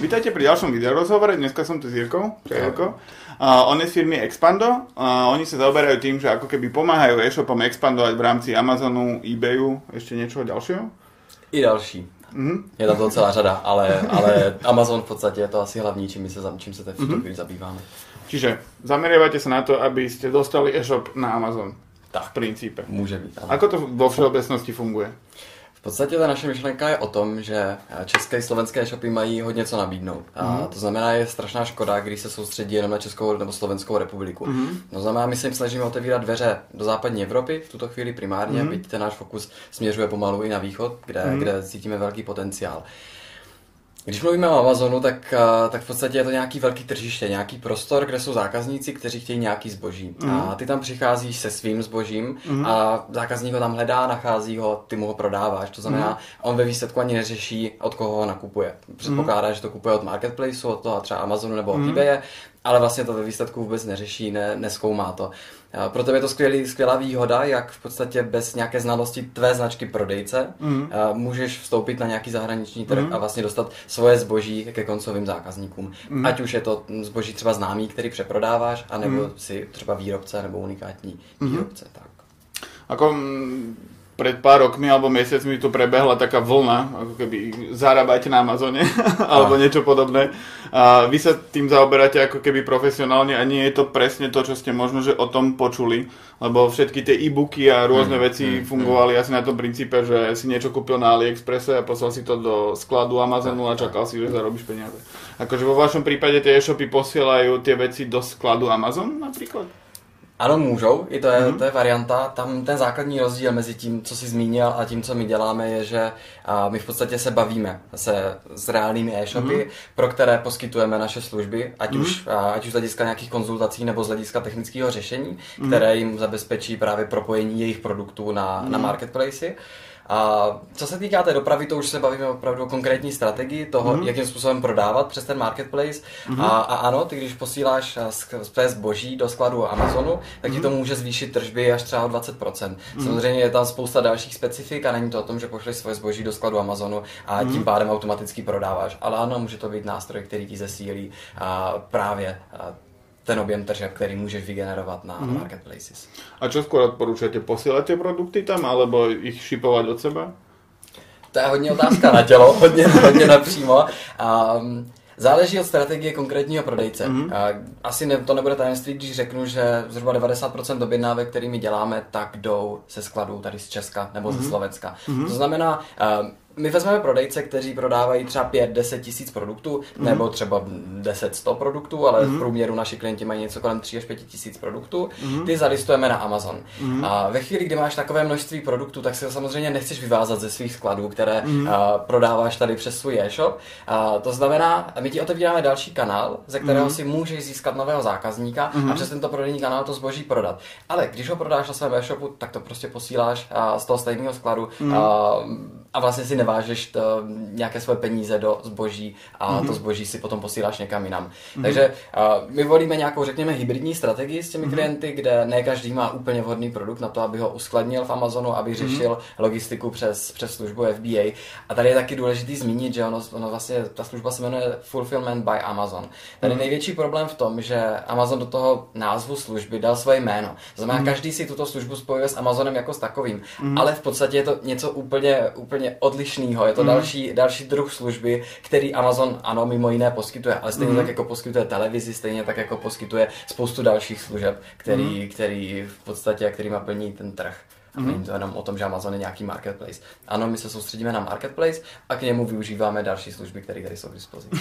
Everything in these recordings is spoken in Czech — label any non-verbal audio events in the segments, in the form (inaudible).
Vítajte pri ďalšom videorozhovore, dneska som tu s Jirkou. Čau, Uh, on je z firmy Expando. Uh, oni sa zaoberajú tým, že ako keby pomáhajú e-shopom expandovať v rámci Amazonu, eBayu, ešte niečo ďalšieho? I další. Mm-hmm. Je tam toho celá řada, ale, ale Amazon v podstatě je to asi hlavní, čím, se, čím se teď v mm-hmm. zabýváme. Čiže zameriavate sa na to, aby ste dostali e-shop na Amazon. Tak. V princípe. Může být. Ano. Ako to vo všeobecnosti funguje? V podstatě ta naše myšlenka je o tom, že české i slovenské shopy mají hodně co nabídnout. A mm. to znamená, je strašná škoda, když se soustředí jenom na Českou nebo Slovenskou republiku. Mm. To znamená, my se jim snažíme otevírat dveře do západní Evropy, v tuto chvíli primárně, mm. byť ten náš fokus směřuje pomalu i na východ, kde, mm. kde cítíme velký potenciál. Když mluvíme o Amazonu, tak, eh, tak v podstatě je to nějaký velký tržiště, nějaký prostor, kde jsou zákazníci, kteří chtějí nějaký zboží. Mm. A ty tam přicházíš se svým zbožím mm. a zákazník ho tam hledá, nachází ho, ty mu ho prodáváš. To znamená, mm. on ve výsledku ani neřeší, od koho ho nakupuje. Předpokládá, mm. že to kupuje od marketplaceu, od toho třeba Amazonu nebo od mm. eBay, ale vlastně to ve výsledku vůbec neřeší, ne, neskoumá to. Pro tebe je to skvělý, skvělá výhoda, jak v podstatě bez nějaké znalosti tvé značky prodejce mm. můžeš vstoupit na nějaký zahraniční trh mm. a vlastně dostat svoje zboží ke koncovým zákazníkům. Mm. Ať už je to zboží třeba známý, který přeprodáváš, anebo mm. si třeba výrobce nebo unikátní mm. výrobce. Tak. Ako pred pár rokmi alebo mesiacmi tu prebehla taká vlna, ako keby zarábajte na Amazone (laughs) alebo niečo podobné. A vy sa tým zaoberáte ako keby profesionálne a nie je to presne to, čo ste možno že o tom počuli, lebo všetky tie e-booky a rôzne mm, veci mm, fungovali mm. asi na tom princípe, že si niečo kúpil na AliExpresse a poslal si to do skladu Amazonu a čakal si, že zarobíš peniaze. Akože vo vašom prípade tie e-shopy posielajú tie veci do skladu Amazon napríklad? Ano, můžou, i to je, mm-hmm. to je varianta. Tam ten základní rozdíl mezi tím, co jsi zmínil a tím, co my děláme, je, že a my v podstatě se bavíme se s reálnými e-shopy, mm-hmm. pro které poskytujeme naše služby, ať, mm-hmm. už, a, ať už z hlediska nějakých konzultací nebo z hlediska technického řešení, mm-hmm. které jim zabezpečí právě propojení jejich produktů na, mm-hmm. na marketplace. A co se týká té dopravy, to už se bavíme opravdu o konkrétní strategii toho, mm-hmm. jakým způsobem prodávat přes ten marketplace. Mm-hmm. A, a ano, ty když posíláš své zboží do skladu Amazonu, tak mm-hmm. ti to může zvýšit tržby až třeba o 20%. Mm-hmm. Samozřejmě je tam spousta dalších specifik a není to o tom, že pošleš svoje zboží do skladu Amazonu a mm-hmm. tím pádem automaticky prodáváš. Ale ano, může to být nástroj, který ti zesílí a právě a ten objem tržeb, který můžeš vygenerovat na mm. marketplaces. A čo skôr odporúčate? Posílat ty produkty tam, alebo ich šipovat od sebe? To je hodně otázka na tělo, (laughs) hodně, hodně napřímo. Um, Záleží od strategie konkrétního prodejce. Mm-hmm. Asi ne, to nebude tajemství, když řeknu, že zhruba 90% objednávek, kterými děláme, tak jdou se skladů tady z Česka nebo mm-hmm. ze mhm. Slovenska. Mm-hmm. To znamená, my vezmeme prodejce, kteří prodávají třeba 5-10 tisíc produktů, mm. nebo třeba 10-100 produktů, ale mm. v průměru naši klienti mají něco kolem 3 až 5 tisíc produktů. Mm. Ty zalistujeme na Amazon. Mm. A ve chvíli, kdy máš takové množství produktů, tak si samozřejmě nechceš vyvázat ze svých skladů, které mm. a, prodáváš tady přes svůj e-shop. A, to znamená, my ti otevíráme další kanál, ze kterého mm. si můžeš získat nového zákazníka mm. a přes tento prodejní kanál to zboží prodat. Ale když ho prodáš na svém e-shopu, tak to prostě posíláš a, z toho stejného skladu mm. a, a vlastně si nevážeš to, nějaké své peníze do zboží a mm-hmm. to zboží si potom posíláš někam jinam. Mm-hmm. Takže uh, my volíme nějakou, řekněme, hybridní strategii s těmi mm-hmm. klienty, kde ne každý má úplně vhodný produkt na to, aby ho uskladnil v Amazonu, aby mhm. řešil mm-hmm. logistiku přes, přes službu FBA. A tady je taky důležitý zmínit, že ono, ono vlastně, ta služba se jmenuje Fulfillment by Amazon. Tady mm-hmm. největší problém v tom, že Amazon do toho názvu služby dal svoje jméno. To znamená, mm-hmm. každý si tuto službu spojuje s Amazonem jako s takovým, mm-hmm. ale v podstatě je to něco úplně, úplně odlišného je to mm. další, další druh služby, který Amazon, ano, mimo jiné poskytuje, ale stejně mm. tak jako poskytuje televizi, stejně tak jako poskytuje spoustu dalších služeb, který, mm. který v podstatě, který má plní ten trh. Mm-hmm. Není to jenom o tom, že Amazon je nějaký marketplace. Ano, my se soustředíme na marketplace a k němu využíváme další služby, které tady jsou k dispozici.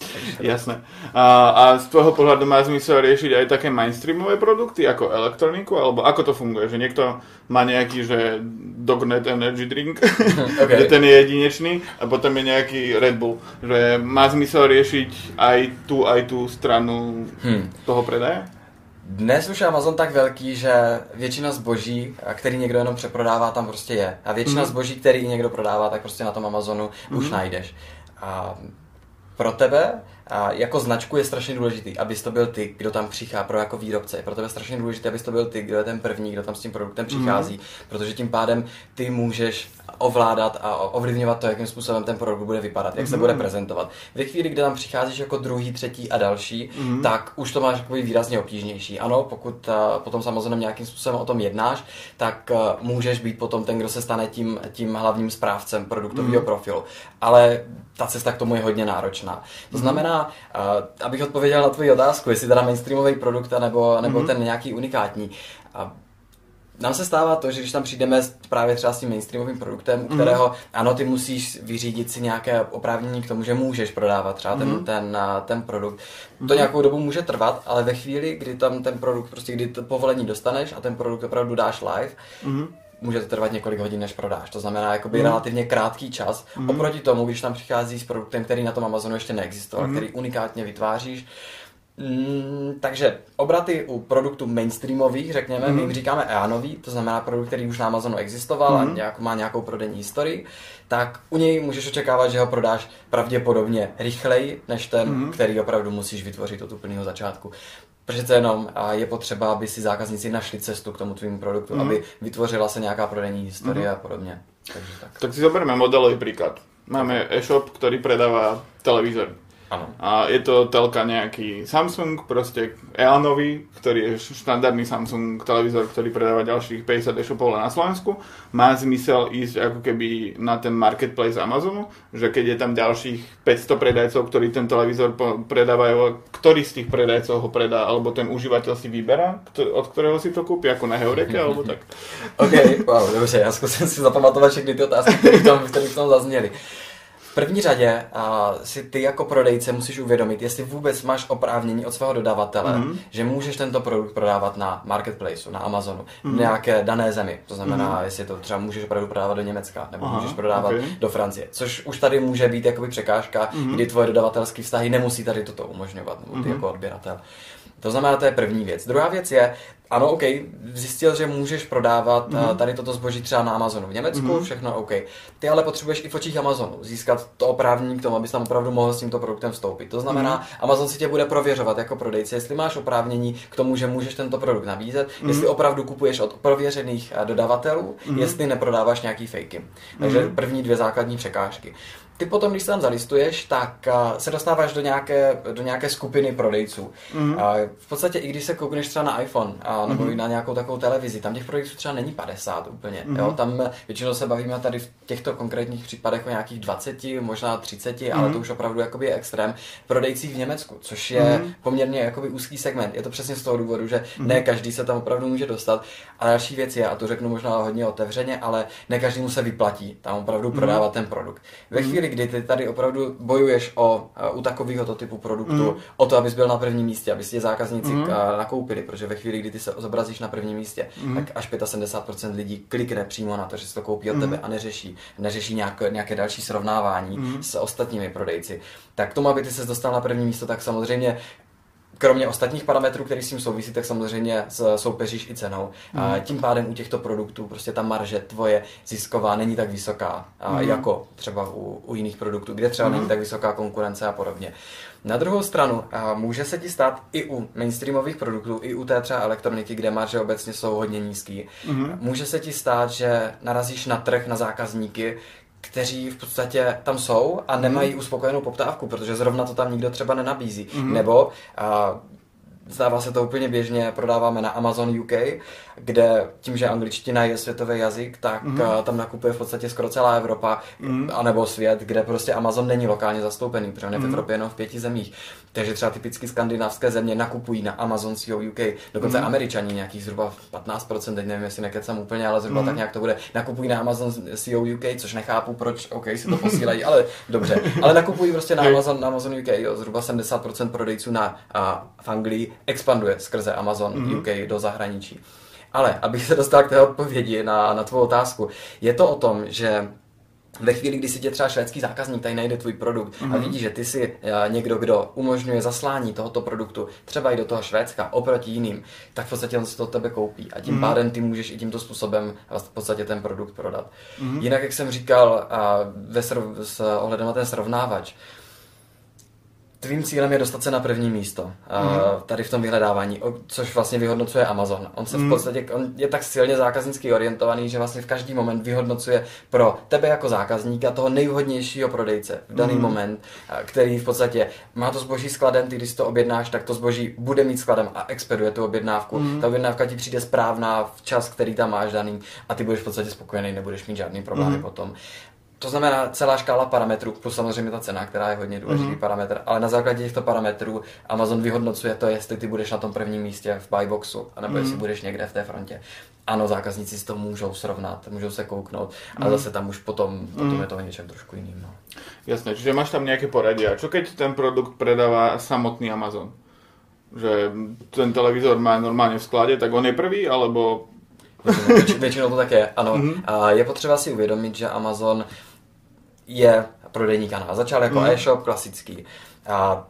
(laughs) Jasné. A, a z toho pohledu má smysl řešit i také mainstreamové produkty, jako elektroniku, alebo ako to funguje, že někdo má nějaký, že Dognet Energy Drink, (laughs) okay. že ten je jedinečný, a potom je nějaký Red Bull, že má smysl řešit aj tu, aj tu stranu hmm. toho predaje? Dnes už je Amazon tak velký, že většina zboží, který někdo jenom přeprodává, tam prostě je. A většina mm. zboží, který někdo prodává, tak prostě na tom Amazonu mm. už mhm. najdeš. A pro tebe a jako značku je strašně důležitý, abys to byl ty, kdo tam přichází pro jako výrobce. Je pro tebe strašně důležité, abys to byl ty, kdo je ten první, kdo tam s tím produktem přichází, mm. protože tím pádem ty můžeš ovládat a ovlivňovat to, jakým způsobem ten produkt bude vypadat, jak mm. se bude prezentovat. Ve chvíli, kdy tam přicházíš jako druhý, třetí a další, mm. tak už to máš jako výrazně obtížnější. Ano, pokud uh, potom samozřejmě nějakým způsobem o tom jednáš, tak uh, můžeš být potom ten, kdo se stane tím, tím hlavním správcem produktového mm. profilu. Ale ta cesta k tomu je hodně náročná. To znamená, uh, abych odpověděl na tvoji otázku, jestli teda mainstreamový produkt nebo, nebo mm-hmm. ten nějaký unikátní. Uh, nám se stává to, že když tam přijdeme právě třeba s tím mainstreamovým produktem, u mhm. kterého mm. ano, ty musíš vyřídit si nějaké oprávnění k tomu, že můžeš prodávat třeba ten, mm. ten, ten produkt. To mm. nějakou dobu může trvat, ale ve chvíli, kdy tam ten produkt, prostě kdy to povolení dostaneš a ten produkt opravdu dáš live, mm může to trvat několik hodin, než prodáš. To znamená jakoby mm. relativně krátký čas. Mm. Oproti tomu, když tam přichází s produktem, který na tom Amazonu ještě neexistoval, mm. který unikátně vytváříš, Mm, takže obraty u produktů mainstreamových, řekněme, mm. my jim říkáme EANový, to znamená produkt, který už na Amazonu existoval mm. a nějak, má nějakou prodejní historii, tak u něj můžeš očekávat, že ho prodáš pravděpodobně rychleji, než ten, mm. který opravdu musíš vytvořit od úplného začátku. Přece jenom a je potřeba, aby si zákazníci našli cestu k tomu tvým produktu, mm. aby vytvořila se nějaká prodejní historie mm. a podobně. Takže tak. tak si zoberme modelový příklad. Máme e-shop, který predává televizor. Ano. A je to telka nejaký Samsung, proste Eanový, ktorý je štandardný Samsung televízor, ktorý predáva ďalších 50 e-shopov na Slovensku. Má zmysel ísť ako keby na ten marketplace Amazonu, že keď je tam ďalších 500 predajcov, ktorí ten televízor predávajú, ktorý z tých predajcov ho predá, alebo ten užívateľ si vyberá, od ktorého si to kúpi, ako na Heureke, alebo tak. (laughs) OK, wow, dobře, já zkusím si zapamatovat všechny ty otázky, které tam, které tam zazněly první řadě a si ty jako prodejce musíš uvědomit, jestli vůbec máš oprávnění od svého dodavatele, mm-hmm. že můžeš tento produkt prodávat na marketplaceu, na Amazonu, mm-hmm. v mhm. nějaké dané zemi. To znamená, mm-hmm. jestli to třeba můžeš opravdu prodávat do Německa, nebo Aha, můžeš prodávat okay. do Francie. Což už tady může být jakoby překážka, mm-hmm. kdy tvoje dodavatelské vztahy nemusí tady toto umožňovat, nebo ty mm-hmm. jako odběratel. To znamená, to je první věc. Druhá věc je, ano, OK, zjistil, že můžeš prodávat mm-hmm. tady toto zboží třeba na Amazonu v Německu, mm-hmm. všechno OK. Ty ale potřebuješ i v očích Amazonu získat to oprávnění k tomu, abys tam opravdu mohl s tímto produktem vstoupit. To znamená, mm-hmm. Amazon si tě bude prověřovat jako prodejce, jestli máš oprávnění k tomu, že můžeš tento produkt nabízet, mm-hmm. jestli opravdu kupuješ od prověřených eh, dodavatelů, mm-hmm. jestli neprodáváš nějaký fakey. Takže mm-hmm. první dvě základní překážky. Ty potom, když se tam zalistuješ, tak uh, se dostáváš do nějaké, do nějaké skupiny prodejců. Mm-hmm. V podstatě i když se koukneš třeba na iPhone uh, nebo mm-hmm. na nějakou takovou televizi, tam těch prodejců třeba není 50 úplně. Mm-hmm. Jo? Tam většinou se bavíme tady v těchto konkrétních případech o nějakých 20, možná 30, mm-hmm. ale to už opravdu jakoby je extrém. Prodejcích v Německu, což je mm-hmm. poměrně jakoby úzký segment. Je to přesně z toho důvodu, že mm-hmm. ne každý se tam opravdu může dostat. A další věc je, a to řeknu možná hodně otevřeně, ale ne každému se vyplatí tam opravdu mm-hmm. prodávat ten produkt. Ve mm-hmm. chvíli, kdy ty tady opravdu bojuješ o, u takového typu produktu, mm. o to, abys byl na prvním místě, aby si tě zákazníci mm. nakoupili, protože ve chvíli, kdy ty se zobrazíš na prvním místě, mm. tak až 75% lidí klikne přímo na to, že si to koupí od mm. tebe a neřeší, neřeší nějaké, nějaké další srovnávání mm. s ostatními prodejci. Tak k tomu, aby ty se dostal na první místo, tak samozřejmě kromě ostatních parametrů, které s tím souvisí, tak samozřejmě soupeříš i cenou. Mm. A tím pádem u těchto produktů prostě ta marže tvoje zisková není tak vysoká, a mm. jako třeba u, u jiných produktů, kde třeba mm. není tak vysoká konkurence a podobně. Na druhou stranu, může se ti stát i u mainstreamových produktů, i u té třeba elektroniky, kde marže obecně jsou hodně nízký. Mm. Může se ti stát, že narazíš na trh, na zákazníky, kteří v podstatě tam jsou a nemají mm. uspokojenou poptávku, protože zrovna to tam nikdo třeba nenabízí. Mm. Nebo a, Zdává se to úplně běžně, prodáváme na Amazon UK, kde tím, že angličtina je světový jazyk, tak mm. tam nakupuje v podstatě skoro celá Evropa, mm. anebo svět, kde prostě Amazon není lokálně zastoupený, protože on je v mhm. Evropě jenom v pěti zemích. Takže třeba typicky skandinávské země nakupují na Amazon CO UK, dokonce mm. američani nějakých zhruba 15%, teď nevím, jestli nekecám úplně, ale zhruba mm. tak nějak to bude, nakupují na Amazon CO UK, což nechápu, proč, OK, si to posílají, ale dobře. Ale nakupují prostě na Amazon, na Amazon UK, jo, zhruba 70% prodejců na, a, v Anglii expanduje skrze Amazon mm. UK do zahraničí. Ale abych se dostal k té odpovědi na, na tvou otázku, je to o tom, že ve chvíli, kdy si tě třeba švédský zákazník tady najde tvůj produkt mm-hmm. a mhm. vidí, že ty jsi uh, někdo, kdo umožňuje zaslání tohoto produktu třeba i do toho Švédska oproti jiným, tak v podstatě on si to od tebe koupí a tím mm-hmm. pádem ty můžeš i tímto způsobem v podstatě ten produkt prodat. Mm-hmm. Jinak, jak jsem říkal, ve srov, s ohledem na ten srovnávač, tvým cílem je dostat se na první místo mm. tady v tom vyhledávání, což vlastně vyhodnocuje Amazon. On se v mhm. podstatě, on je tak silně zákaznicky orientovaný, že vlastně v každý moment vyhodnocuje pro tebe jako zákazníka toho nejvhodnějšího prodejce v daný mm. moment, který v podstatě má to zboží skladem, ty když si to objednáš, tak to zboží bude mít skladem a expeduje tu objednávku. Mm. Ta objednávka ti přijde správná v čas, který tam máš daný a ty budeš v podstatě spokojený, nebudeš mít žádný problémy mm. potom. To znamená celá škála parametrů, plus samozřejmě ta cena, která je hodně důležitý mm-hmm. parametr, ale na základě těchto parametrů Amazon vyhodnocuje to, jestli ty budeš na tom prvním místě v buyboxu, anebo mm-hmm. jestli budeš někde v té frontě. Ano, zákazníci si to můžou srovnat, můžou se kouknout, ale mm-hmm. zase tam už potom, potom mm-hmm. je to něčem trošku jiným. No. Jasné, čiže máš tam nějaké poradí. A čo keď ten produkt predává samotný Amazon? Že ten televizor má normálně v skladě, tak on je prvý, alebo Většinou, to tak je, ano. Mm-hmm. A je potřeba si uvědomit, že Amazon je prodejní kanál. Začal jako mm. e-shop klasický. A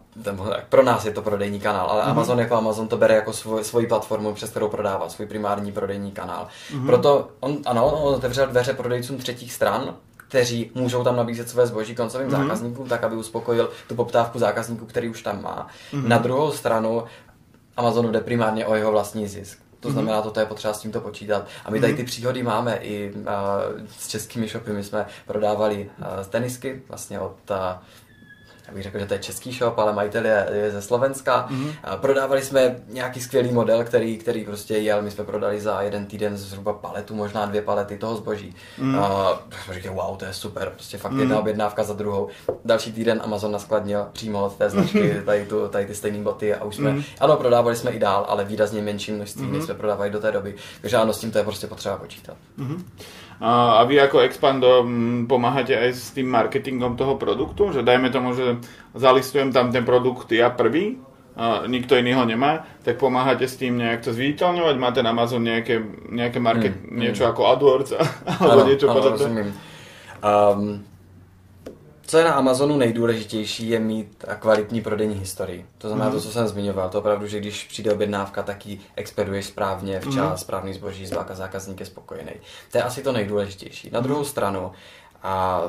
pro nás je to prodejní kanál, ale mm. Amazon jako Amazon to bere jako svoj, svoji platformu, přes kterou prodává, svůj primární prodejní kanál. Mm. Proto on, ano, on otevřel dveře prodejcům třetích stran, kteří můžou tam nabízet své zboží koncovým mm. zákazníkům, tak aby uspokojil tu poptávku zákazníků, který už tam má. Mm. Na druhou stranu Amazonu jde primárně o jeho vlastní zisk. To mhm. znamená, toto je potřeba s tímto počítat. A my tady mhm. ty příhody máme i uh, s českými shopy. My jsme prodávali uh, tenisky vlastně od uh, já bych řekl, že to je český shop, ale majitel je, je ze Slovenska. Mm-hmm. Prodávali jsme nějaký skvělý model, který, který prostě jel. My jsme prodali za jeden týden zhruba paletu, možná dvě palety toho zboží. Mm. A jsme říkali, wow, to je super, prostě fakt mm. jedna objednávka za druhou. Další týden Amazon naskladnil přímo od té značky tady, tu, tady ty stejné boty a už jsme, mm. ano, prodávali jsme i dál, ale výrazně menším množství, mm. než jsme prodávali do té doby. Takže ano, s tím to je prostě potřeba počítat. Mm. A vy ako Expando mm, pomáhate aj s tým marketingom toho produktu? Že dajme tomu, že zalistujem tam ten produkt ja prvý, a nikto iný ho nemá, tak pomáhate s tým nejak to zviditeľňovať? Má ten Amazon nejaké, nejaké market, hmm, niečo hmm. ako AdWords (laughs) alebo ano, niečo podobné? Um, co je na Amazonu nejdůležitější, je mít kvalitní prodejní historii. To znamená mm. to, co jsem zmiňoval. To opravdu, že když přijde objednávka, tak ji expeduješ správně, včas, mm. správný zboží, zákazník je spokojený. To je asi to nejdůležitější. Na druhou stranu, a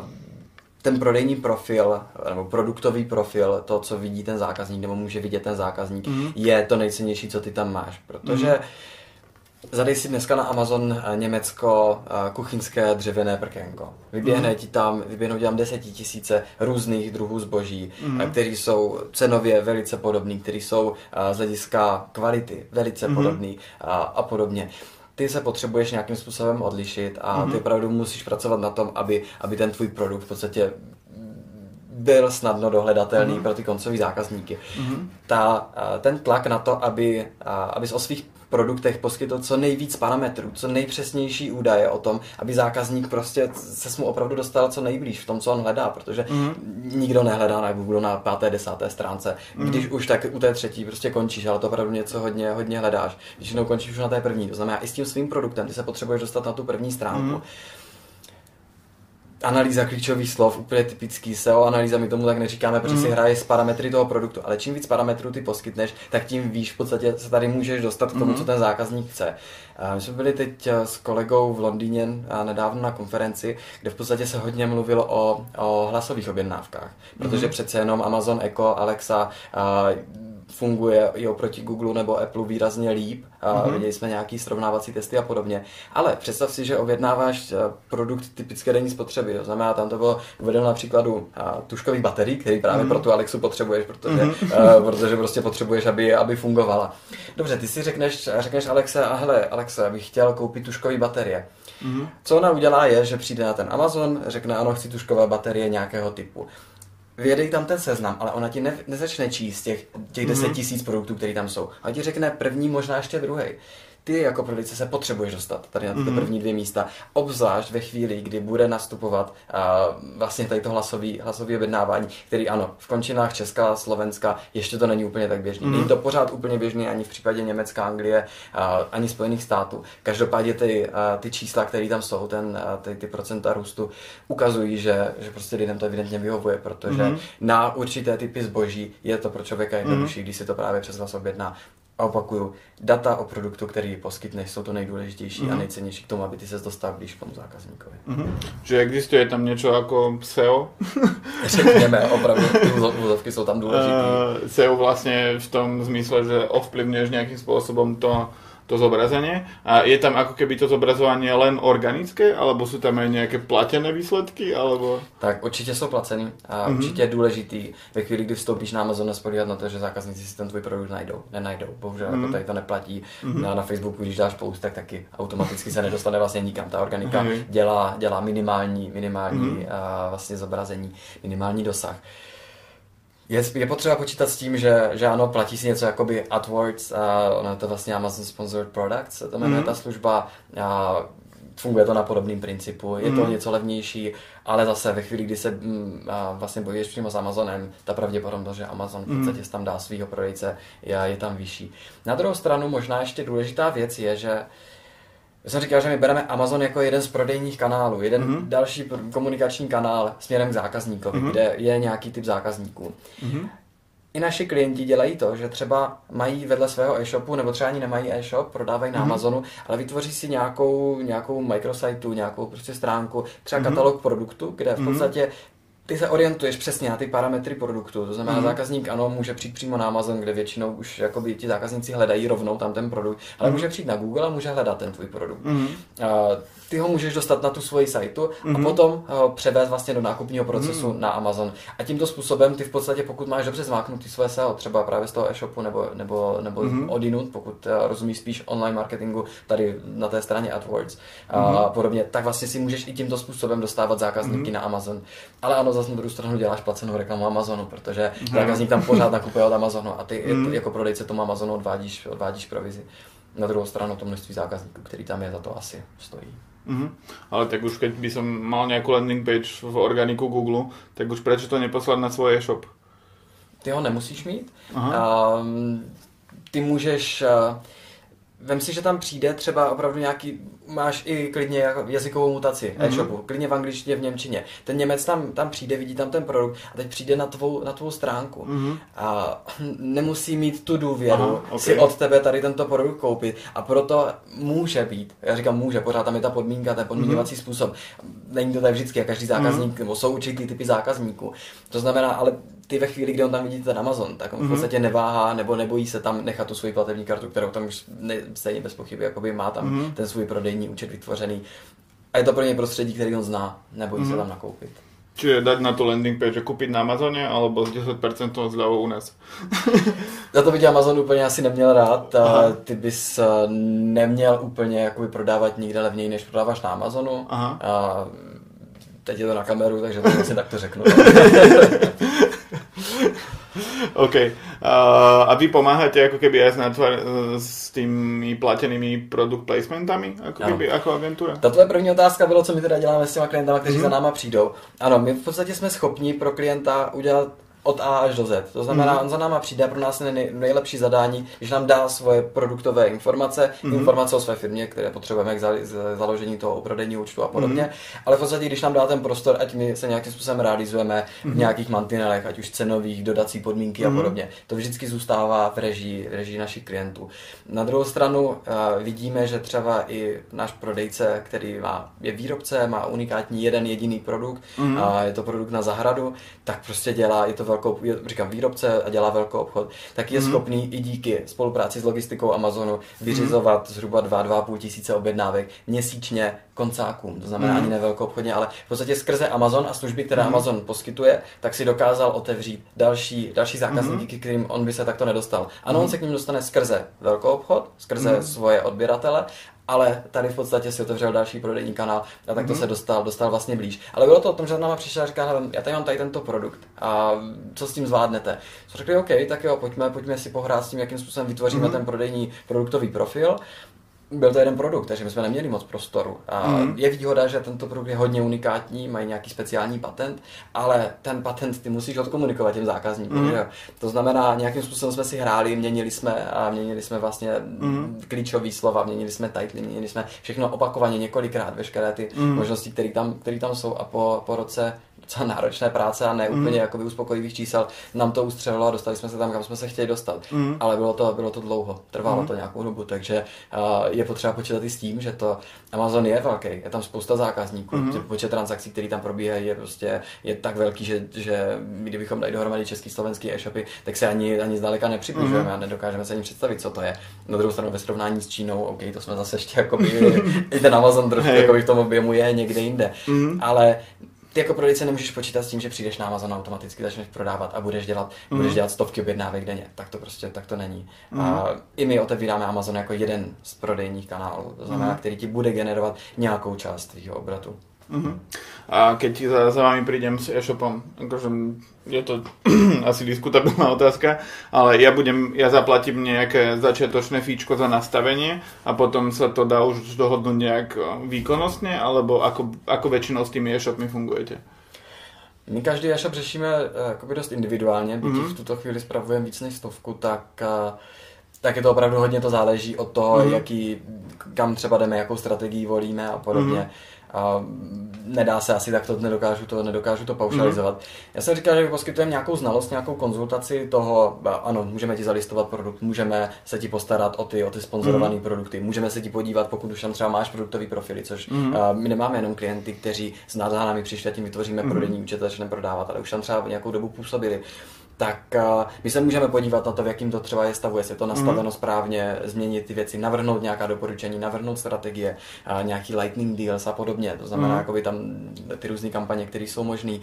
ten prodejní profil nebo produktový profil, to, co vidí ten zákazník nebo může vidět ten zákazník, mm. je to nejcennější, co ty tam máš. Protože mm Zadej si dneska na Amazon eh, Německo eh, kuchyňské dřevěné prkénko. Vyběhne mm. ti tam, vyběhnou ti tam desetitisíce různých druhů zboží, mm. který jsou cenově velice podobný, který jsou z hlediska kvality velice mm. podobný a, a podobně ty se potřebuješ nějakým způsobem odlišit a mm ty opravdu musíš pracovat na tom, aby, aby ten tvůj produkt v podstatě byl snadno dohledatelný mm pro ty koncové zákazníky. mm Ta, ten tlak na to, aby, abys o svých produktech poskytl co nejvíc parametrů, co nejpřesnější údaje o tom, aby zákazník prostě se mu opravdu dostal co nejblíž v tom, co on hledá, protože mm. nikdo nehledá na Google na páté, desáté stránce. Mm. Když už tak u té třetí prostě končíš, ale to opravdu něco hodně, hodně hledáš. Když jenom končíš už na té první, to znamená i s tím svým produktem, ty se potřebuješ dostat na tu první stránku. Mm analýza klíčových slov, úplně typický SEO analýza, my tomu tak neříkáme, protože mm. si hraje s parametry toho produktu, ale čím víc parametrů ty poskytneš, tak tím víš, v podstatě se tady můžeš dostat k tomu, mm. co ten zákazník chce. My jsme byli teď eh, s kolegou v Londýně eh, nedávno na konferenci, kde v podstatě se hodně mluvilo o, o hlasových objednávkách, protože mm. přece jenom Amazon Echo, Alexa, funguje i oproti Google nebo Apple výrazně líp. Mm-hmm. Viděli jsme nějaký srovnávací testy a podobně. Ale představ si, že objednáváš eh, produkt typické denní spotřeby. To znamená, tam to bylo uvedeno na příkladu eh, tuškových baterií, který právě mm-hmm. pro tu Alexu potřebuješ, protože, mm-hmm. uh, protože prostě potřebuješ, aby, aby fungovala. Dobře, ty si řekneš, řekneš Alexe, a hele, Alexe, bych chtěl koupit tuškové baterie. Mm-hmm. Co ona udělá je, že přijde na ten Amazon, řekne ano, chci tuškové baterie nějakého typu vyjedej tam ten seznam, ale ona ti ne, nezačne číst těch, těch 10 mhm. tisíc produktů, které tam jsou. A ti řekne první, možná ještě druhý ty jako prodejce se potřebuješ dostat tady na ty mm-hmm. první dvě místa, obzvlášť ve chvíli, kdy bude nastupovat uh, vlastně tady to hlasový, hlasový objednávání, který ano, v končinách Česka, Slovenska ještě to není úplně tak běžný. Mm-hmm. Není to pořád úplně běžný ani v případě Německa, Anglie, uh, ani Spojených států. Každopádně ty, uh, ty čísla, které tam jsou, ten, uh, ty, ty procenta růstu, ukazují, že, že prostě lidem to evidentně vyhovuje, protože mm-hmm. na určité typy zboží je to pro člověka jednodušší, mm-hmm. když si to právě přes vás objedná A opakuju, data o produktu, který poskytneš, jsou to nejdůležitější mm. a Mhm. nejcennější k tomu, aby ty se dostal blíž k tomu zákazníkovi. Mhm. Že existuje tam něco jako SEO? (laughs) Řekněme, opravdu ty úzo- úzovky jsou tam důležité. Uh, SEO vlastně v tom zmysle, že ovplyvňuješ nějakým způsobem to, to zobrazenie a je tam ako keby to zobrazovanie len organické, alebo sú tam aj nejaké platené výsledky, alebo... Tak určitě jsou placený a Mhm. mm-hmm. určitě je důležitý ve chvíli, kdy vstoupíš na Amazon, nespolíhat na to, že zákazníci si ten tvůj produkt najdou. Nenajdou. Bohužel Mhm. mm-hmm. jako tady to neplatí. Mm-hmm. Na, na Facebooku, když dáš post, tak taky automaticky se nedostane vlastně nikam. Ta organika Mhm. dělá, dělá minimální, minimální Mhm. mm-hmm. a, vlastně zobrazení, minimální dosah. Je, je potřeba počítat s tím, že, že ano, platí si něco jakoby AdWords, a ono je to vlastně Amazon Sponsored Products, se to jmenuje Mhm. ta služba, a funguje to na podobném principu, je to Mhm. něco levnější, ale zase ve chvíli, kdy se mm, a vlastně bojuješ přímo s Amazonem, ta pravděpodobnost, že Amazon v podstatě tam dá svého prodejce, je, je tam vyšší. Na druhou stranu možná ještě důležitá věc je, že já jsem říkal, že my bereme Amazon jako jeden z prodejních kanálů, jeden Mhm. mm-hmm. další komunikační kanál směrem k zákazníkovi, Mhm. mm-hmm. kde je nějaký typ zákazníků. Mhm. I naši klienti dělají to, že třeba mají vedle svého e-shopu, nebo třeba ani nemají e-shop, prodávají na Mhm. Amazonu, ale vytvoří si nějakou, nějakou micrositeu, nějakou prostě stránku, třeba Mhm. katalog produktu, kde v Mhm. podstatě ty se orientuješ přesně na ty parametry produktu. To znamená, Mhm. zákazník ano, může přijít přímo na Amazon, kde většinou už jakoby ti zákazníci hledají rovnou tam ten produkt, ale Mhm. může přijít na Google a může hledat ten tvůj produkt. Mhm. A ty ho můžeš dostat na tu svoji sajtu a Mhm. potom ho převést vlastně do nákupního procesu Mhm. na Amazon. A tímto způsobem ty v podstatě, pokud máš dobře zmáknutý své SEO, třeba právě z toho e-shopu nebo, nebo, nebo Mhm. mm-hmm. odinut, pokud uh, rozumíš spíš online marketingu tady na té straně AdWords a Mhm. podobně, tak vlastně si můžeš i tímto způsobem dostávat zákazníky Mhm. na Amazon. Ale ano, zase na druhou stranu děláš placenou reklamu Amazonu, protože Mhm. zákazník tam pořád nakupuje od Amazonu a ty Mhm. jako prodejce tomu Amazonu odvádíš, odvádíš provizi. Na druhou stranu to množství zákazníků, který tam je, za to asi stojí. Mhm. Ale tak už keď by som mal nejakú landing page v organiku Google, tak už prečo to neposlať na svoj e-shop? Ty ho nemusíš mít. Aha. Um, ty můžeš... Uh, vem si, že tam přijde třeba opravdu nějaký, máš i klidně jako jazykovou mutaci Mhm. e-shopu, klidně v angličtině, v němčině. Ten Němec tam, tam přijde, vidí tam ten produkt a teď přijde na tvou, na tvou stránku. Mhm. A (clears throat) nemusí mít tu důvěru Aha, ok. si od tebe tady tento produkt koupit a proto může být, já říkám může, pořád tam je ta podmínka, ten podmíněvací Mhm. způsob. Není to tak vždycky, a každý zákazník, nebo jsou určitý typy zákazníků. To znamená, ale ty ve chvíli, kdy on tam vidí ten Amazon, tak on v Mhm. podstatě neváhá nebo nebojí se tam nechat tu svoji platební kartu, kterou tam už ne, stejně bez pochyby jakoby má tam Mhm. ten svůj prodejní účet vytvořený. A je to pro něj prostředí, který on zná, nebojí se Mhm. tam nakoupit. Čiže dať na tu landing page, kúpiť na Amazone, alebo s 10% zľavou u nás. Za to by tě Amazon úplně asi neměl rád. A Aha. ty bys eh, neměl úplně jakoby prodávat nikde levněji, než prodáváš na Amazonu. Aha. A teď je to na kameru, takže to asi takto řeknu. (laughs) OK. Uh, a vy pomáhate ako keby aj s, natvar- s tými platenými produkt placementami, ako Ano. keby, ako agentúra? Ta tvoje první otázka bylo, co my teda děláme s těma klientama, kteří Mhm. za náma přijdou. Ano, my v podstatě jsme schopni pro klienta udělat od A až do Z. To znamená, Mhm. on za náma přijde, pro nás je nej, nejlepší zadání, když nám dá svoje produktové informace, Mhm. informace o své firmě, které potřebujeme k za, z- založení toho prodejního účtu a podobně. Mhm. Ale v podstatě, když nám dá ten prostor, ať my se nějakým způsobem realizujeme v nějakých mantinelech, ať už cenových, dodací podmínky a Mhm. podobně, to vždycky zůstává v režii, režii našich klientů. Na druhou stranu uh, vidíme, že třeba i náš prodejce, který má, je výrobce, má unikátní jeden jediný produkt Mhm. a je to produkt na zahradu, tak prostě dělá, je to velkou, je, říkám výrobce a dělá velkou obchod, tak je Mhm. schopný i díky spolupráci s logistikou Amazonu vyřizovat zhruba 2-2,5 tisíce objednávek měsíčně koncákům. To znamená Mhm. ani ne velkou obchodně, ale v podstatě skrze Amazon a služby, které Mhm. Amazon poskytuje, tak si dokázal otevřít další, další zákazníky, Mhm. k kterým on by se takto nedostal. Ano, on se k ním dostane skrze velkou obchod, skrze Mhm. svoje odběratele, ale tady v podstatě si otevřel další prodejní kanál a tak to Mhm. se dostal, dostal vlastně blíž. Ale bylo to o tom, že za náma přišel a hele, já tady mám tady tento produkt a co s tím zvládnete? Co řekli, OK, tak jo, pojďme, pojďme si pohrát s tím, jakým způsobem vytvoříme Mhm. ten prodejní produktový profil. Byl to jeden produkt, takže my jsme neměli moc prostoru. A Mhm. je výhoda, že tento produkt je hodně unikátní, mají nějaký speciální patent, ale ten patent ty musíš odkomunikovat těm zákazníkům. Mhm. že? To znamená, nějakým způsobem jsme si hráli, měnili jsme a měnili jsme vlastně Mhm. klíčové slova, měnili jsme titly, měnili jsme všechno opakovaně několikrát, veškeré ty Mhm. možnosti, které tam, které tam jsou a po, po roce docela náročné práce a ne mm. úplně jakoby uspokojivých čísel, nám to ustřelilo a dostali jsme se tam, kam jsme se chtěli dostat. Mm. Ale bylo to, bylo to dlouho, trvalo mm. to nějakou dobu, takže uh, je potřeba počítat i s tím, že to Amazon je velký, je tam spousta zákazníků, mm. počet transakcí, které tam probíhají, je prostě je tak velký, že, že kdybychom dali dohromady český, slovenský e-shopy, tak se ani, ani zdaleka nepřibližujeme mm. a nedokážeme se ani představit, co to je. Na druhou stranu ve srovnání s Čínou, OK, to jsme zase ještě jako (laughs) i ten Amazon trošku hey. v tom objemu je někde jinde. Mm. Ale ty jako prodejce nemůžeš počítat s tím, že přijdeš na Amazon automaticky začneš prodávat a budeš dělat, mm. budeš dělat stovky objednávek denně. Tak to prostě tak to není. Mm. A I my otevíráme Amazon jako jeden z prodejních kanálů, to znamená, mm. který ti bude generovat nějakou část tvýho obratu. Uh-huh. A keď za, za vami prídem s e-shopom, akože je to (clears throat) asi diskutabilná otázka, ale ja budem, ja zaplatím nejaké začiatočné fíčko za nastavenie a potom sa to dá už dohodnúť nejak e, výkonnostne, alebo ako, ako väčšinou s tými e-shopmi fungujete? My každý e-shop řešíme jakoby dost individuálně, byť mm-hmm. v tuto chvíli spravujeme víc než stovku, tak e, tak je to opravdu hodně to záleží od toho, mm-hmm. jaký, kam třeba jdeme, jakou strategii volíme a podobně. Mm-hmm a nedá se asi tak to nedokážu to, nedokážu to paušalizovat. Mm. Já jsem říkal, že poskytujeme nějakou znalost, nějakou konzultaci toho, ano, můžeme ti zalistovat produkt, můžeme se ti postarat o ty, o ty sponzorované mm. produkty, můžeme se ti podívat, pokud už tam třeba máš produktový profily, což mm. uh, my nemáme jenom klienty, kteří s námi přišli a tím vytvoříme mm. prodejní účet a začneme prodávat, ale už tam třeba nějakou dobu působili tak uh, my se můžeme podívat na to, v jakým to třeba je stavu, jestli je to nastaveno mm. správně, změnit ty věci, navrhnout nějaká doporučení, navrhnout strategie, uh, nějaký lightning deals a podobně. To znamená, mm. jakoby tam ty různé kampaně, které jsou možné.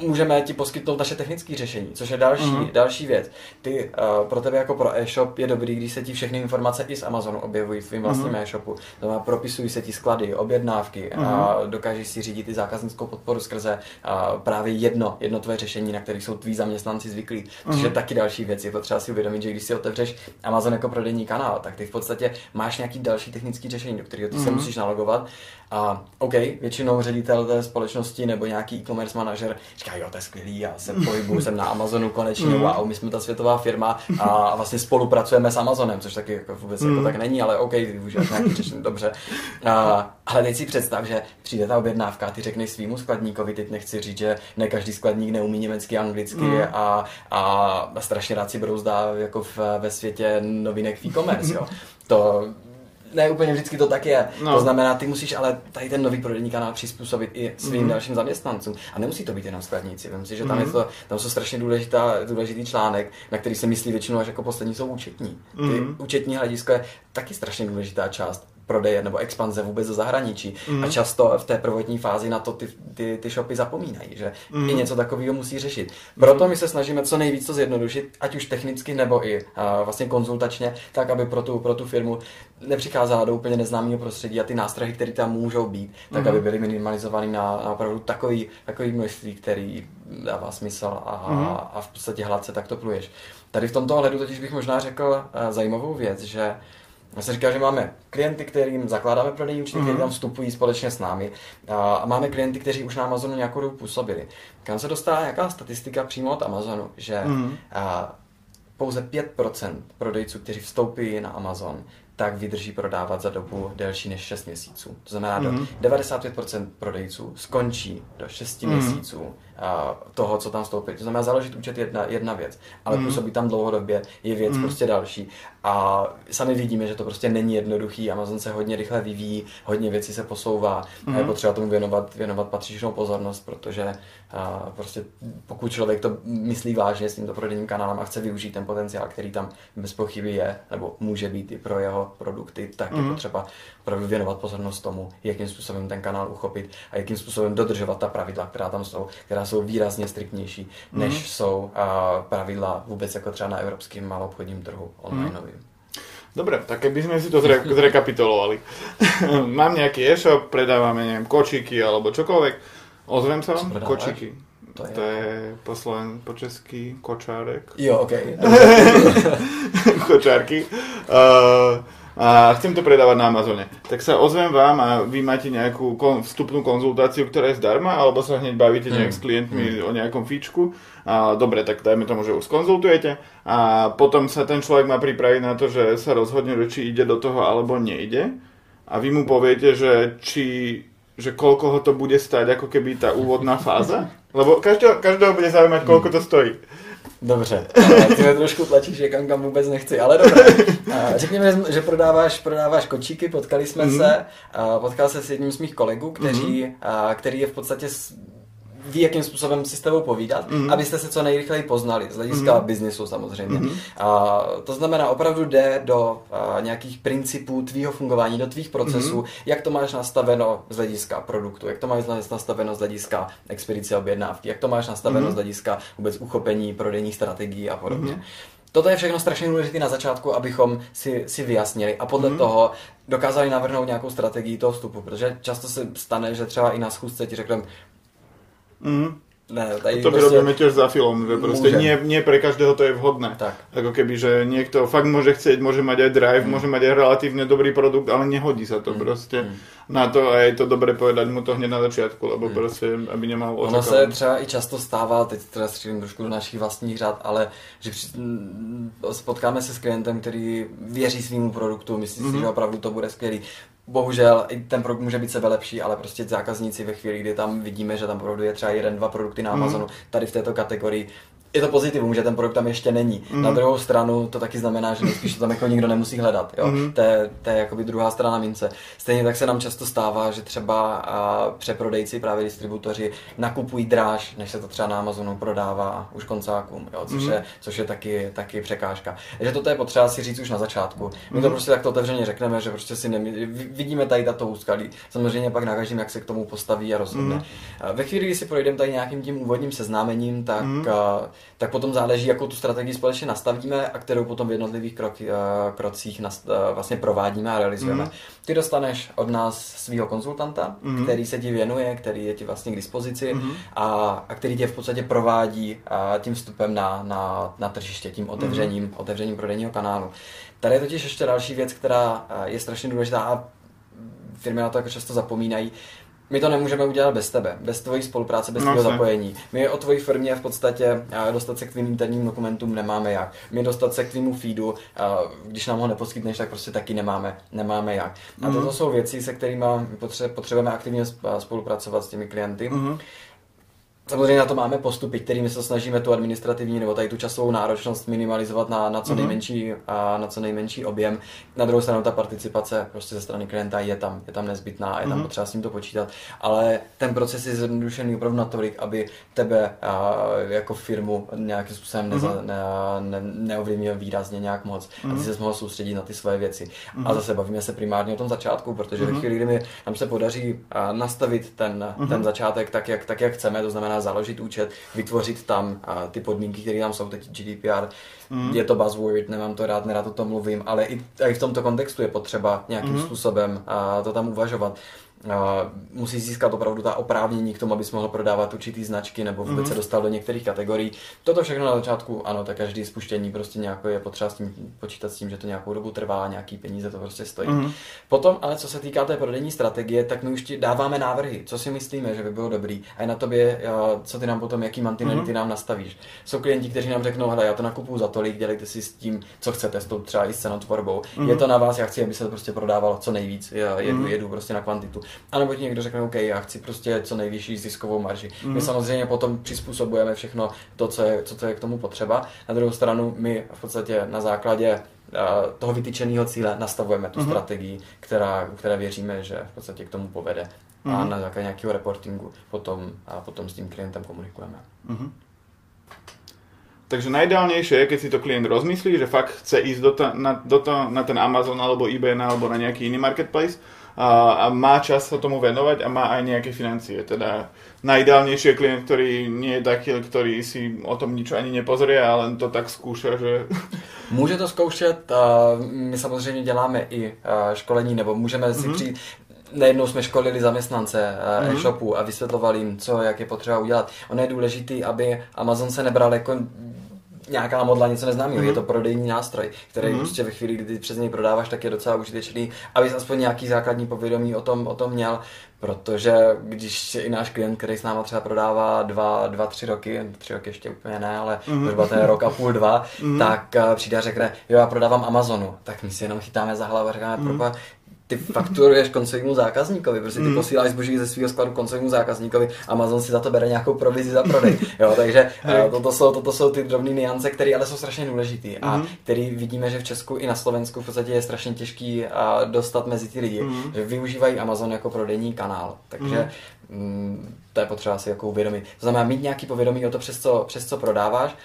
Můžeme ti poskytnout naše technické řešení, což je další, mm. další věc. Ty uh, pro tebe jako pro e-shop je dobrý, když se ti všechny informace i z Amazonu objevují v tvým vlastním mm. e-shopu. To znamená, propisují se ti sklady, objednávky mm. a dokážeš si řídit i zákaznickou podporu skrze uh, právě jedno, jedno tvé řešení, na kterých jsou tví zaměstnanci zvyklí. Což mm. je taky další věc. Je to třeba si uvědomit, že když si otevřeš Amazon jako prodejní kanál, tak ty v podstatě máš nějaký další technický řešení, do kterého ty mm. se musíš nalogovat a OK, většinou ředitel té společnosti nebo nějaký e-commerce manažer říká, jo, to je skvělý, já se pohybuju, jsem na Amazonu konečně, mm. wow, my jsme ta světová firma a vlastně spolupracujeme s Amazonem, což taky jako vůbec mm. jako tak není, ale OK, ty využíváš nějaký řešení, dobře. A, ale teď si představ, že přijde ta objednávka, ty řekneš svýmu skladníkovi, teď nechci říct, že ne každý skladník neumí německy, anglicky mm. a, a strašně rád si brouzdá jako v, ve světě novinek v e-commerce, jo. To ne úplně vždycky to tak je. No. To znamená, ty musíš ale tady ten nový prodejní kanál přizpůsobit i svým mm. dalším zaměstnancům. A nemusí to být jenom skladníci. Vím si, že tam, mm. je to, tam jsou strašně důležitá, důležitý článek, na který se myslí většinou až jako poslední jsou účetní. Ty mm. účetní hledisko je taky strašně důležitá část prodeje nebo expanze vůbec do zahraničí. Mm. A často v té prvotní fázi na to ty, ty, ty shopy zapomínají, že mm. i něco takového musí řešit. Proto my se snažíme co nejvíc to zjednodušit, ať už technicky nebo i uh, vlastně konzultačně, tak aby pro tu, pro tu firmu nepřicházela do úplně neznámého prostředí a ty nástrahy, které tam můžou být, tak mm. aby byly minimalizovány na, na opravdu takový, takový množství, který dává smysl a, mm. a v podstatě hladce tak to pluješ. Tady v tomto ohledu totiž bych možná řekl uh, zajímavou věc, že já jsem říkal, že máme klienty, kterým zakládáme prodejní účty, mm-hmm. kteří tam vstupují společně s námi. A máme klienty, kteří už na Amazonu nějakou dobu působili. Kam se dostává nějaká statistika přímo od Amazonu, že mm-hmm. a, pouze 5% prodejců, kteří vstoupí na Amazon, tak vydrží prodávat za dobu delší než 6 měsíců. To znamená, mm-hmm. do 95% prodejců skončí do 6 mm-hmm. měsíců toho, co tam vstoupí. To znamená, založit účet jedna, jedna věc, ale mm. působí tam dlouhodobě je věc mm. prostě další. A sami vidíme, že to prostě není jednoduchý. Amazon se hodně rychle vyvíjí, hodně věcí se posouvá mm. a je mhm. potřeba tomu věnovat, věnovat patřičnou pozornost, protože a, prostě pokud člověk to myslí vážně s tímto prodejním kanálem a chce využít ten potenciál, který tam bez pochyby je, nebo může být i pro jeho produkty, tak mm. je mhm. potřeba opravdu věnovat pozornost tomu, jakým způsobem ten kanál uchopit a jakým způsobem dodržovat ta pravidla, která tam jsou, která jsou výrazně striktnější, než mm. jsou a, pravidla vůbec jako třeba na evropském malobchodním trhu online. Mm. Dobre, tak keby sme si to zre- (laughs) zrekapitulovali. (laughs) Mám nejaký e-shop, predávame, neviem, kočiky alebo čokoľvek. Ozvem sa vám? Kočiky. To je, to je po, sloven, po česky kočárek. Jo, ok. (laughs) Kočárky. Uh, a chcem to predávať na Amazone. Tak sa ozvem vám a vy máte nejakú kon- vstupnú konzultáciu, ktorá je zdarma, alebo sa hneď bavíte nejak mm. s klientmi mm. o nejakom fíčku. A, dobre, tak dajme tomu, že už skonzultujete a potom sa ten človek má pripraviť na to, že sa rozhodne, či ide do toho alebo nejde. A vy mu poviete, že či že koľko ho to bude stať, ako keby ta úvodná fáza? Lebo každého, každého bude zaujímať, koľko to stojí. Dobře, ty mě trošku tlačíš někam, kam vůbec nechci, ale dobře. Řekněme, že prodáváš, prodáváš kočíky, potkali jsme mm. se, potkal se s jedním z mých kolegů, kteří, mm. který je v podstatě ví, jakým způsobem si s tebou povídat, mm-hmm. abyste se co nejrychleji poznali, z hlediska mm-hmm. biznisu samozřejmě. Mm-hmm. A, to znamená, opravdu jde do a, nějakých principů tvýho fungování, do tvých procesů, mm-hmm. jak to máš nastaveno z hlediska produktu, jak to máš nastaveno z hlediska expedice objednávky, jak to máš nastaveno mm-hmm. z hlediska vůbec uchopení prodejních strategií a podobně. Mm-hmm. Toto je všechno strašně důležité na začátku, abychom si, si vyjasnili a podle mm. toho dokázali navrhnout nějakou strategii toho vstupu, protože často se stane, že třeba i na schůzce ti řekneme, Mm. Ne, tady to prostě... robíme tiež za film, že proste nie, nie pre každého to je vhodné. Tak. Ako keby, že niekto fakt môže chcieť, môže mať aj drive, mm. môže mať aj relatívne dobrý produkt, ale nehodí sa to mm. proste mm. na to a je to dobré povedať mu to hneď na začátku, lebo mm. proste, aby nemal očakávání. Ono se třeba i často stává, teď teda střílím trošku do našich vlastních řád, ale že při, spotkáme se s klientem, který věří svýmu produktu, myslí mm. si, že opravdu to bude skvělý bohužel i ten produkt může být sebe lepší, ale prostě zákazníci ve chvíli, kdy tam vidíme, že tam produkt je třeba jeden, dva produkty na mhm. Amazonu, mm. tady v této kategorii, je to pozitivum, že ten produkt tam ještě není. Mm. Na druhou stranu to taky znamená, že nejspíš to tam jako nikdo nemusí hledat. Jo? Mm. To, je, to je jakoby druhá strana mince. Stejně tak se nám často stává, že třeba a, přeprodejci, právě distributoři, nakupují dráž, než se to třeba na Amazonu prodává už koncákům, jo? Což, mm. je, což je taky, taky překážka. Takže toto je potřeba si říct už na začátku. My to mm. prostě takto otevřeně řekneme, že prostě si nemí... vidíme tady tato úskalí. Samozřejmě pak na každém, jak se k tomu postaví a rozhodne. Mm. Ve chvíli, kdy si projdeme tady nějakým tím úvodním seznámením, tak mm. A, tak potom záleží, jakou tu strategii společně nastavíme a kterou potom v jednotlivých krok, uh, krocích nas, uh, vlastně provádíme a realizujeme. Mm. Ty dostaneš od nás svého konzultanta, mm. který se ti věnuje, který je ti vlastně k dispozici mm. a, a který tě v podstatě provádí uh, tím vstupem na, na, na tržiště, tím otevřením, mm. otevřením prodejního kanálu. Tady je totiž ještě další věc, která je strašně důležitá a firmy na to jako často zapomínají my to nemůžeme udělat bez tebe, bez tvojí spolupráce, bez no, tvého zapojení. My o tvojí firmě v podstatě dostat se k tvým interním dokumentům nemáme jak. My dostat se k tvému feedu, když nám ho neposkytneš, tak prostě taky nemáme, nemáme jak. A mm. toto jsou věci, se kterými potřebujeme aktivně spolupracovat s těmi klienty. Mm. Samozřejmě na to máme postupy, kterými se snažíme tu administrativní nebo tady tu časovou náročnost minimalizovat na, na, co, mm-hmm. nejmenší, a na co nejmenší objem. Na druhou stranu ta participace prostě ze strany klienta je tam, je tam nezbytná a je tam mm-hmm. potřeba s tím to počítat. Ale ten proces je zjednodušený opravdu natolik, aby tebe a, jako firmu nějakým způsobem mm-hmm. ne, ne, neovlivnil výrazně nějak moc. Mm-hmm. A ty mhm. se mohl soustředit na ty svoje věci. Mm-hmm. A zase bavíme se primárně o tom začátku, protože mm-hmm. ve mhm. chvíli, kdy mi, nám se podaří a, nastavit ten, mm-hmm. ten začátek tak jak, tak, jak chceme, to znamená založit účet, vytvořit tam a, ty podmínky, které tam jsou teď GDPR. Mm. Je to buzzword, nemám to rád, nerad o tom mluvím, ale i, i v tomto kontextu je potřeba nějakým mm. způsobem a, to tam uvažovat musí získat opravdu ta oprávnění k tomu, abys mohl prodávat určitý značky nebo vůbec mm-hmm. se dostal do některých kategorií. Toto všechno na začátku, ano, tak každý spuštění prostě nějaké je potřeba s tím počítat s tím, že to nějakou dobu trvá, nějaký peníze to prostě stojí. Mm-hmm. Potom, ale co se týká té prodejní strategie, tak my už ti dáváme návrhy, co si myslíme, že by bylo dobrý. A je na tobě, co ty nám potom, jaký mantinely mm-hmm. ty nám nastavíš. Jsou klienti, kteří nám řeknou, hele, já to nakupuju za tolik, dělejte si s tím, co chcete, s tou třeba i s cenotvorbou. Mm-hmm. Je to na vás, já chci, aby se to prostě prodávalo co nejvíc. Já jedu, mm-hmm. jedu prostě na kvantitu. A nebo ti někdo řekne, OK, já chci prostě co nejvyšší ziskovou marži. Mm. My mhm. samozřejmě potom přizpůsobujeme všechno to, co je, co to je k tomu potřeba. Na druhou stranu my v podstatě na základě toho vytyčeného cíle nastavujeme tu mm-hmm. strategii, která, které věříme, že v podstatě k tomu povede. Mm-hmm. A mhm. na základě nějakého reportingu potom, a potom s tím klientem komunikujeme. Mm-hmm. Takže najideálnejšie je, keď si to klient rozmyslí, že fakt chce ísť do ta, na, do to, na ten Amazon alebo eBay alebo na nejaký iný marketplace a, a má čas sa tomu venovať a má aj nejaké financie. Teda najideálnejšie je klient, ktorý nie je taký, ktorý si o tom nič ani nepozrie a len to tak skúša, že... (laughs) Může to zkoušet, my samozřejmě děláme i školení, nebo můžeme si mm-hmm. přijít, nejednou jsme školili zaměstnance mm-hmm. e-shopu a vysvětlovali jim, co, jak je potřeba udělat. Ono je důležitý, aby Amazon se nebral jako nějaká modla, něco neznámého. Mm-hmm. Je to prodejní nástroj, který mm-hmm. prostě ve chvíli, kdy přes něj prodáváš, tak je docela užitečný, abys aspoň nějaký základní povědomí o tom, o tom měl, protože když i náš klient, který s náma třeba prodává dva, dva tři roky, tři roky ještě úplně ne, ale mm-hmm. třeba ten rok a půl, dva, mm-hmm. tak uh, přijde a řekne, jo, já prodávám Amazonu, tak my si jenom chytáme za hlavu a říkáme, mm-hmm ty fakturuješ koncovému zákazníkovi, prostě ty mm. posíláš zboží ze svého skladu koncovému zákazníkovi, Amazon si za to bere nějakou provizi za prodej. Jo, takže (laughs) uh, toto, jsou, toto jsou ty drobné niance, které ale jsou strašně důležité mm. a který vidíme, že v Česku i na Slovensku v podstatě je strašně těžký uh, dostat mezi ty lidi, mm. že využívají Amazon jako prodejní kanál. Takže mm. to je potřeba si jako uvědomit. To znamená mít nějaký povědomí o to, přes co, přes co prodáváš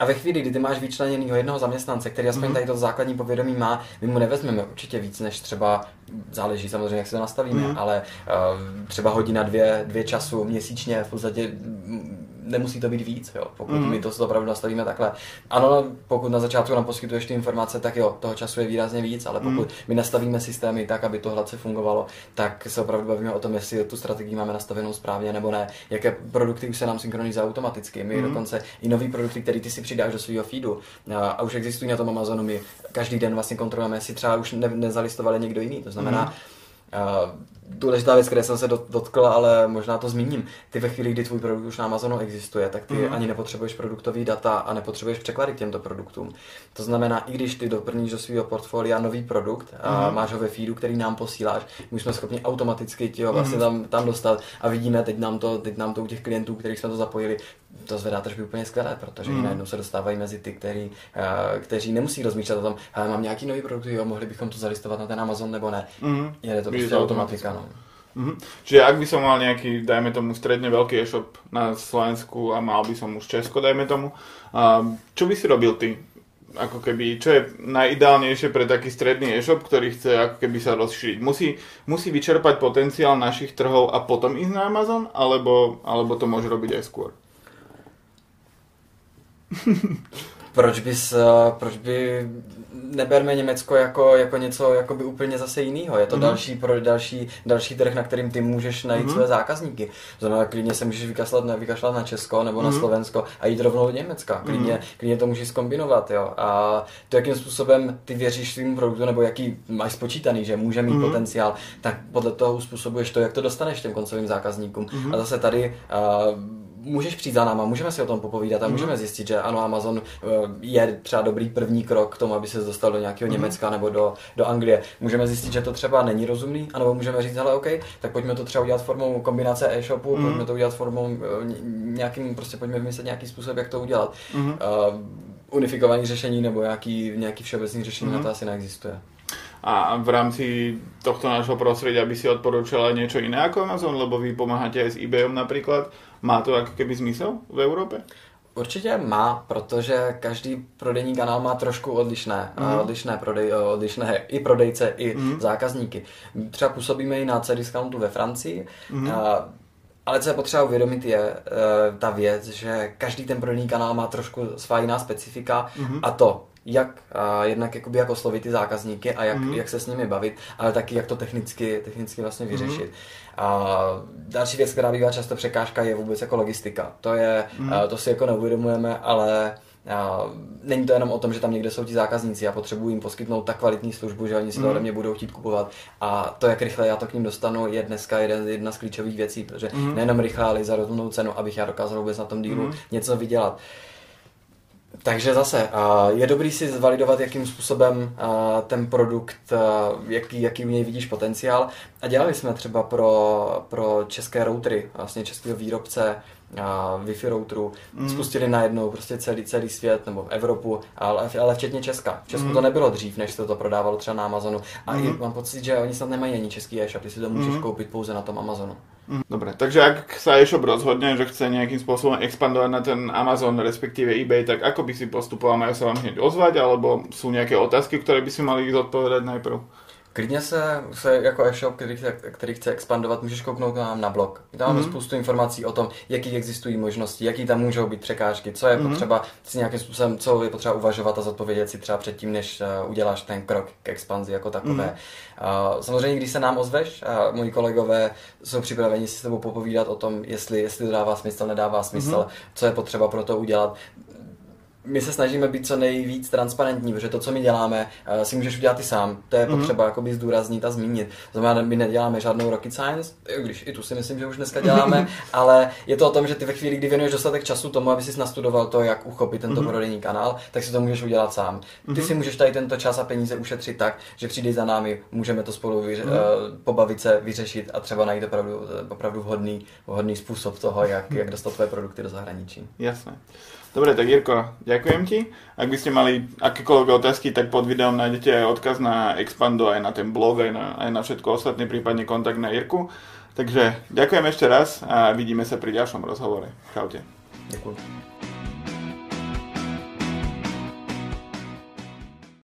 a ve chvíli, kdy ty máš vyčleněného jednoho zaměstnance, který aspoň mm-hmm. tady to základní povědomí má, my mu nevezmeme určitě víc, než třeba, záleží samozřejmě, jak se to nastavíme, mm-hmm. ale uh, třeba hodina, dvě, dvě času měsíčně v podstatě nemusí to být víc, jo, pokud mm. my to opravdu nastavíme takhle. Ano, pokud na začátku nám poskytuješ ty informace, tak jo, toho času je výrazně víc, ale pokud mm. my nastavíme systémy tak, aby to hladce fungovalo, tak se opravdu bavíme o tom, jestli tu strategii máme nastavenou správně nebo ne, jaké produkty už se nám synchronizují automaticky. My mm. dokonce i nový produkty, který ty si přidáš do svého feedu a, a už existují na tom Amazonu, my každý den vlastně kontrolujeme, jestli třeba už ne, nezalistovali někdo jiný. To znamená, mm Uh, důležitá věc, které jsem se dotkl, ale možná to zmíním. Ty ve chvíli, kdy tvůj produkt už na Amazonu existuje, tak ty mm. ani nepotřebuješ produktový data a nepotřebuješ překlady k těmto produktům. To znamená, i když ty doplníš do svého portfolia nový produkt a mm. máš ho ve feedu, který nám posíláš, my jsme schopni automaticky ti ho vlastně mm. tam, tam dostat a vidíme, teď nám to, teď nám to u těch klientů, kterých jsme to zapojili, to zvedá tržby úplně skvělé, protože mm. najednou se dostávají mezi ty, který, uh, kteří nemusí rozmýšlet o tom, mám nějaký nový produkt, jo, mohli bychom to zalistovat na ten Amazon nebo ne. Mm. Je to prostě automatika. No. Mm-hmm. Čiže ak by som mal nejaký, dajme tomu, stredne veľký e-shop na Slovensku a mal by som už Česko, dajme tomu, uh, čo by si robil ty? Ako keby, čo je najideálnejšie pre taký stredný e-shop, ktorý chce ako keby sa rozšíriť? Musí, musí vyčerpať potenciál našich trhov a potom ísť na Amazon? Alebo, alebo to môže robiť aj skôr? (laughs) proč, bys, eh, proč by neberme Německo jako, jako něco jako by úplně zase jiného. Je to mm. další, pro, další, další trh, na kterým ty můžeš najít mm. své zákazníky. Znamená, klidně se můžeš vykašlat na, vykašlat na Česko nebo mm. na mhm. Slovensko a jít rovnou do Německa. Klidně, mm. klidně to můžeš kombinovat. Jo. A to, jakým způsobem ty věříš svým produktu nebo jaký máš spočítaný, že může mít mm. potenciál, tak podle toho uspůsobuješ to, jak to dostaneš těm koncovým zákazníkům. Mm. A zase tady uh, můžeš přijít za náma, můžeme si o tom popovídat a mm. můžeme zjistit, že ano, Amazon eh, je třeba dobrý první krok k tomu, aby se dostal do nějakého mm. Německa nebo do, do Anglie. Můžeme zjistit, že to třeba není rozumný, anebo můžeme říct, hele, OK, tak pojďme to třeba udělat formou kombinace e-shopu, mm. pojďme to udělat formou eh, nějakým, prostě pojďme vymyslet nějaký způsob, jak to udělat. Mm. Uh, unifikovaný řešení nebo nějaký, nějaký všeobecný řešení mm. na to asi neexistuje. A v rámci tohto nášho prostredia by si odporúčala niečo iné ako Amazon, lebo vy pomáhate aj s eBayom napríklad. Má to jak keby smysl v Európe? Určitě má, protože každý prodejní kanál má trošku odlišné, mm. odlišné, prodej, odlišné i prodejce, i mm. zákazníky. Třeba působíme i na C-discountu ve Francii, mm. a, ale co je potřeba uvědomit je e, ta věc, že každý ten prodejní kanál má trošku svá jiná specifika mm. a to, jak a jednak jakoby jak oslovit ty zákazníky a jak, mm. jak se s nimi bavit, ale taky jak to technicky, technicky vlastně vyřešit. Mm. A další věc, která bývá často překážka, je vůbec jako logistika. To je, mm. to si jako neuvědomujeme, ale a není to jenom o tom, že tam někde jsou ti zákazníci a potřebuji jim poskytnout tak kvalitní službu, že oni si to mm. ode mě budou chtít kupovat. A to, jak rychle já to k ním dostanu, je dneska jeden, jedna z klíčových věcí, protože mm. nejenom rychle, ale i za rozumnou cenu, abych já dokázal vůbec na tom dílu mm. něco vydělat. Takže zase, je dobrý si zvalidovat, jakým způsobem ten produkt, jaký, jaký u něj vidíš potenciál. A dělali jsme třeba pro, pro české routery, vlastně českého výrobce Wi-Fi routerů, mm. spustili najednou prostě celý, celý svět, nebo Evropu, ale, ale včetně Česka. V Česku mm. to nebylo dřív, než se to prodávalo třeba na Amazonu. A mm. i, mám pocit, že oni snad nemají ani český e-shop, ty si to můžeš mm. koupit pouze na tom Amazonu. Dobre, takže ak sa e-shop rozhodne, že chce nejakým spôsobom expandovať na ten Amazon, respektíve eBay, tak ako by si postupoval? Majú sa vám hneď ozvať, alebo sú nejaké otázky, ktoré by si mali zodpovedať najprv? Klidně se, se jako e-shop, který chce, který chce expandovat, můžeš kouknout nám na blog. Tam máme mm-hmm. spoustu informací o tom, jaký existují možnosti, jaký tam můžou být překážky, co je mm-hmm. potřeba si nějakým způsobem, co je potřeba uvažovat a zodpovědět si třeba předtím, než uh, uděláš ten krok k expanzi jako takové. Mm-hmm. Uh, samozřejmě, když se nám ozveš, uh, moji kolegové jsou připraveni si s tebou popovídat o tom, jestli, jestli to dává smysl, nedává smysl, mm-hmm. co je potřeba pro to udělat. My se snažíme být co nejvíc transparentní, protože to, co my děláme, uh, si můžeš udělat ty sám. To je mm-hmm. potřeba jakoby zdůraznit a zmínit. Znamená, my neděláme žádnou rocket science, i když i tu si myslím, že už dneska (laughs) děláme, ale je to o tom, že ty ve chvíli, kdy věnuješ dostatek času tomu, aby si nastudoval to, jak uchopit tento mm-hmm. prodejní kanál, tak si to můžeš udělat sám. Ty mm-hmm. si můžeš tady tento čas a peníze ušetřit tak, že přijdeš za námi, můžeme to spolu vyře- mm-hmm. pobavit se, vyřešit a třeba najít opravdu, opravdu vhodný, vhodný způsob toho, jak, jak dostat tvoje produkty do zahraničí. Jasné. Dobre, tak Jirko, ďakujem ti. Ak by ste mali akékoľvek otázky, tak pod videom nájdete aj odkaz na Expando, aj na ten blog, aj na, aj na všetko ostatné, prípadne kontakt na Jirku. Takže ďakujem ešte raz a vidíme sa pri ďalšom rozhovore. Čaute. Ďakujem.